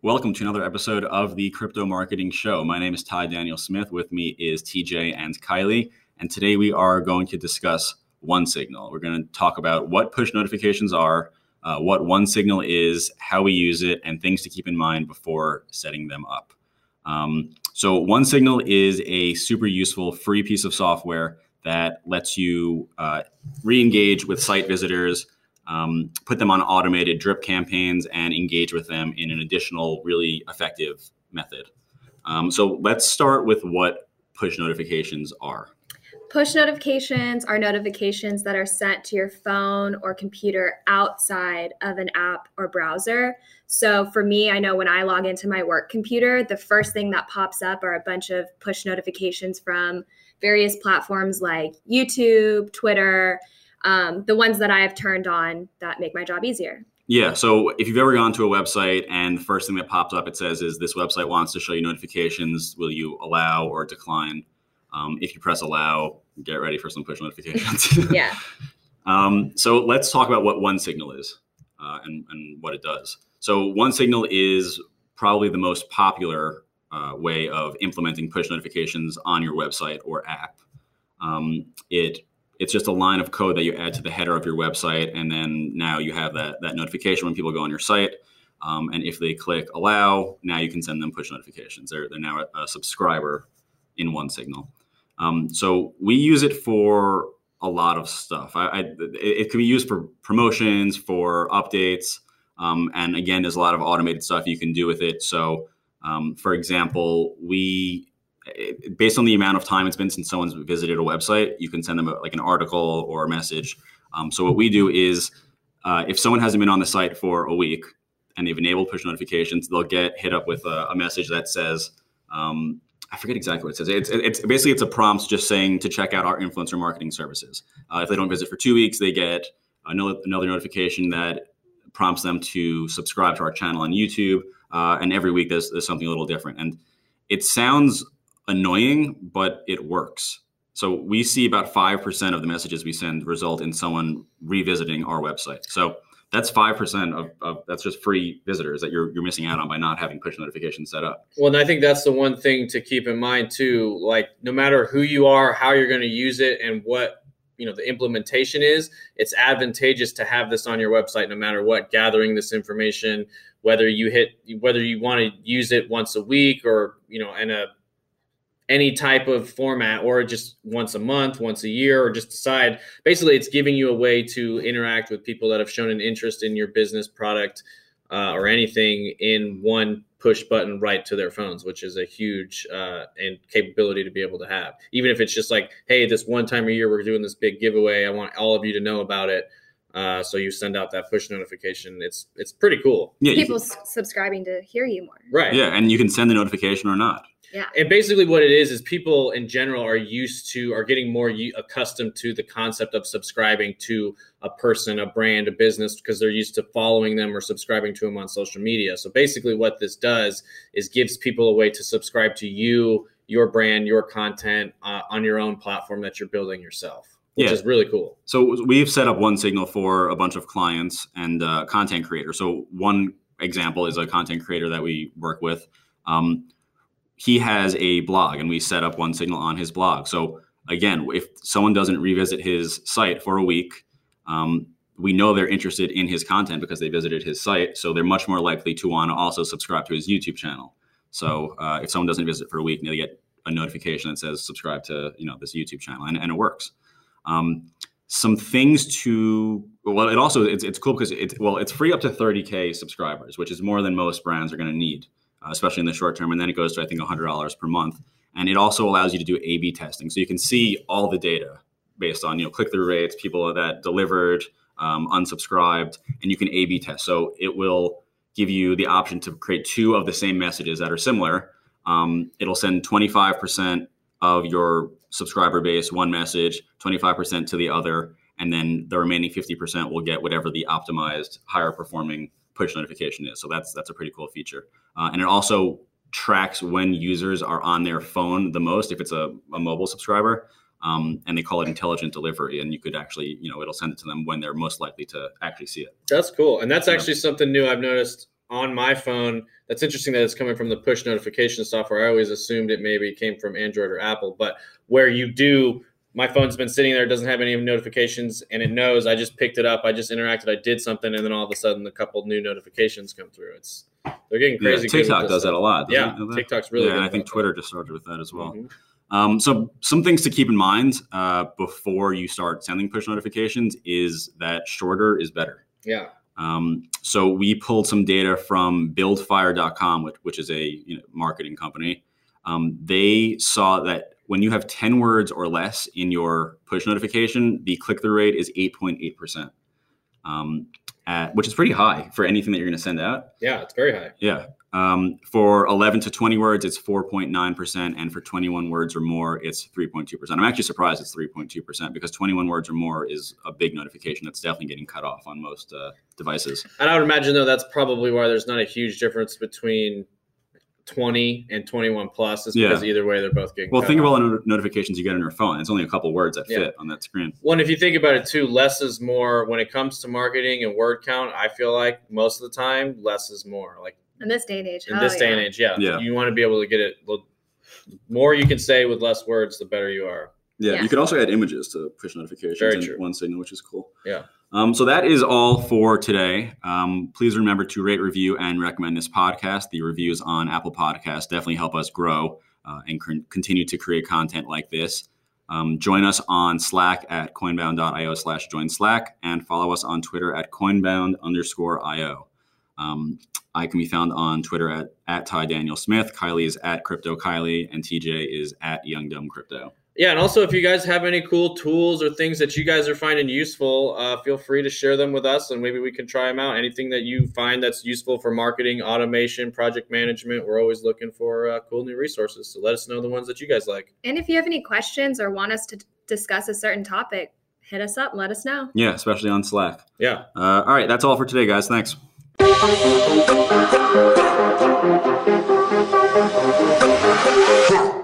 Welcome to another episode of the Crypto Marketing Show. My name is Ty Daniel Smith. With me is TJ and Kylie. And today we are going to discuss One Signal. We're going to talk about what push notifications are, uh, what One Signal is, how we use it, and things to keep in mind before setting them up. Um, so, One Signal is a super useful free piece of software that lets you uh, re engage with site visitors um, put them on automated drip campaigns and engage with them in an additional really effective method. Um, so let's start with what push notifications are. Push notifications are notifications that are sent to your phone or computer outside of an app or browser. So for me, I know when I log into my work computer, the first thing that pops up are a bunch of push notifications from various platforms like YouTube, Twitter, um, the ones that I have turned on that make my job easier. Yeah. So if you've ever gone to a website and the first thing that pops up it says is this website wants to show you notifications, will you allow or decline? Um, if you press allow, get ready for some push notifications. yeah. Um, so let's talk about what One Signal is uh, and, and what it does. So One Signal is probably the most popular uh, way of implementing push notifications on your website or app. Um, it it's just a line of code that you add to the header of your website, and then now you have that that notification when people go on your site. Um, and if they click allow, now you can send them push notifications. They're they're now a, a subscriber in One Signal. Um, so we use it for a lot of stuff. I, I, it can be used for promotions, for updates, um, and again, there's a lot of automated stuff you can do with it. So, um, for example, we based on the amount of time it's been since someone's visited a website, you can send them a, like an article or a message. Um, so what we do is, uh, if someone hasn't been on the site for a week and they've enabled push notifications, they'll get hit up with a, a message that says, um, I forget exactly what it says. It's, it's basically it's a prompt just saying to check out our influencer marketing services. Uh, if they don't visit for two weeks, they get another, another notification that prompts them to subscribe to our channel on YouTube. Uh, and every week there's, there's something a little different. And it sounds annoying, but it works. So we see about 5% of the messages we send result in someone revisiting our website. So that's 5% of, of, that's just free visitors that you're, you're missing out on by not having push notifications set up. Well, and I think that's the one thing to keep in mind too. Like no matter who you are, how you're going to use it and what, you know, the implementation is, it's advantageous to have this on your website, no matter what, gathering this information, whether you hit, whether you want to use it once a week or, you know, in a any type of format or just once a month, once a year, or just decide. Basically, it's giving you a way to interact with people that have shown an interest in your business product uh, or anything in one push button right to their phones, which is a huge uh, and capability to be able to have. Even if it's just like, hey, this one time a year we're doing this big giveaway. I want all of you to know about it. Uh, so you send out that push notification. It's it's pretty cool. Yeah, people can, subscribing to hear you more. Right. Yeah, and you can send the notification or not. Yeah. And basically, what it is is people in general are used to, are getting more accustomed to the concept of subscribing to a person, a brand, a business, because they're used to following them or subscribing to them on social media. So basically, what this does is gives people a way to subscribe to you, your brand, your content uh, on your own platform that you're building yourself. Which yeah. is really cool. So we've set up one signal for a bunch of clients and uh, content creators. So one example is a content creator that we work with. Um, he has a blog and we set up one signal on his blog. So again, if someone doesn't revisit his site for a week, um, we know they're interested in his content because they visited his site. So they're much more likely to want to also subscribe to his YouTube channel. So uh, if someone doesn't visit for a week, they get a notification that says subscribe to you know this YouTube channel, and, and it works. Um, some things to well, it also it's, it's cool because it's well it's free up to 30k subscribers, which is more than most brands are going to need uh, especially in the short term. And then it goes to, I think, $100 per month. And it also allows you to do A B testing. So you can see all the data based on, you know, click through rates, people that delivered, um, unsubscribed, and you can A B test. So it will give you the option to create two of the same messages that are similar. Um, it'll send 25% of your subscriber base one message, 25% to the other, and then the remaining 50% will get whatever the optimized, higher performing push notification is. So that's that's a pretty cool feature. Uh, and it also tracks when users are on their phone the most if it's a, a mobile subscriber. Um, and they call it intelligent delivery. And you could actually, you know, it'll send it to them when they're most likely to actually see it. That's cool. And that's Yeah. actually something new I've noticed on my phone. That's interesting that it's coming from the push notification software. I always assumed it maybe came from Android or Apple, but where you do, my phone's been sitting there, it doesn't have any notifications, and it knows I just picked it up, I just interacted, I did something, and then all of a sudden a couple new notifications come through. It's they're getting crazy. with TikTok does that a lot. Yeah, it, that? TikTok's really yeah, good and I think that. Twitter just started with that as well. Mhm. Um, so some things to keep in mind uh, before you start sending push notifications is that shorter is better. Yeah. Um, so we pulled some data from buildfire.com, which, which is a you know, marketing company. Um, they saw that when you have 10 words or less in your push notification, the click through rate is 8.8%, um, at, which is pretty high for anything that you're going to send out. Yeah, it's very high. Yeah. Um, for 11 to 20 words, it's 4.9%. And for 21 words or more, it's 3.2%. I'm actually surprised it's 3.2% because 21 words or more is a big notification that's definitely getting cut off on most uh, devices. And I would imagine though that's probably why there's not a huge difference between 20 and 21 plus. Is because either way they're both getting. Well, cut think of all the notifications you get on your phone. It's only a couple words that Yeah. fit on that screen. One, if you think about it too, less is more when it comes to marketing and word count. I feel like most of the time, less is more. Like In this day and age. in oh, this day yeah. and age, yeah, Yeah. you want to be able to get it. The more you can say with less words, the better you are. Yeah, Yeah. you could also add images to push notifications Very in one signal, which is cool. Yeah. Um, so that is all for today. Um, please remember to rate, review, and recommend this podcast. The reviews on Apple Podcasts definitely help us grow uh, and con- continue to create content like this. Um, join us on Slack at coinbound.io slash join Slack and follow us on Twitter at coinbound underscore io. Um, I can be found on Twitter at, at Ty Daniel Smith. Kylie is at Crypto Kylie, and TJ is at Young Dumb Crypto. Yeah, and also if you guys have any cool tools or things that you guys are finding useful, uh, feel free to share them with us, and maybe we can try them out. Anything that you find that's useful for marketing, automation, project management, we're always looking for uh, cool new resources. So let us know the ones that you guys like. And if you have any questions or want us to discuss a certain topic, hit us up. Let us know. Yeah, especially on Slack. Yeah. Uh, all right, that's all for today, guys. Thanks. Thank you.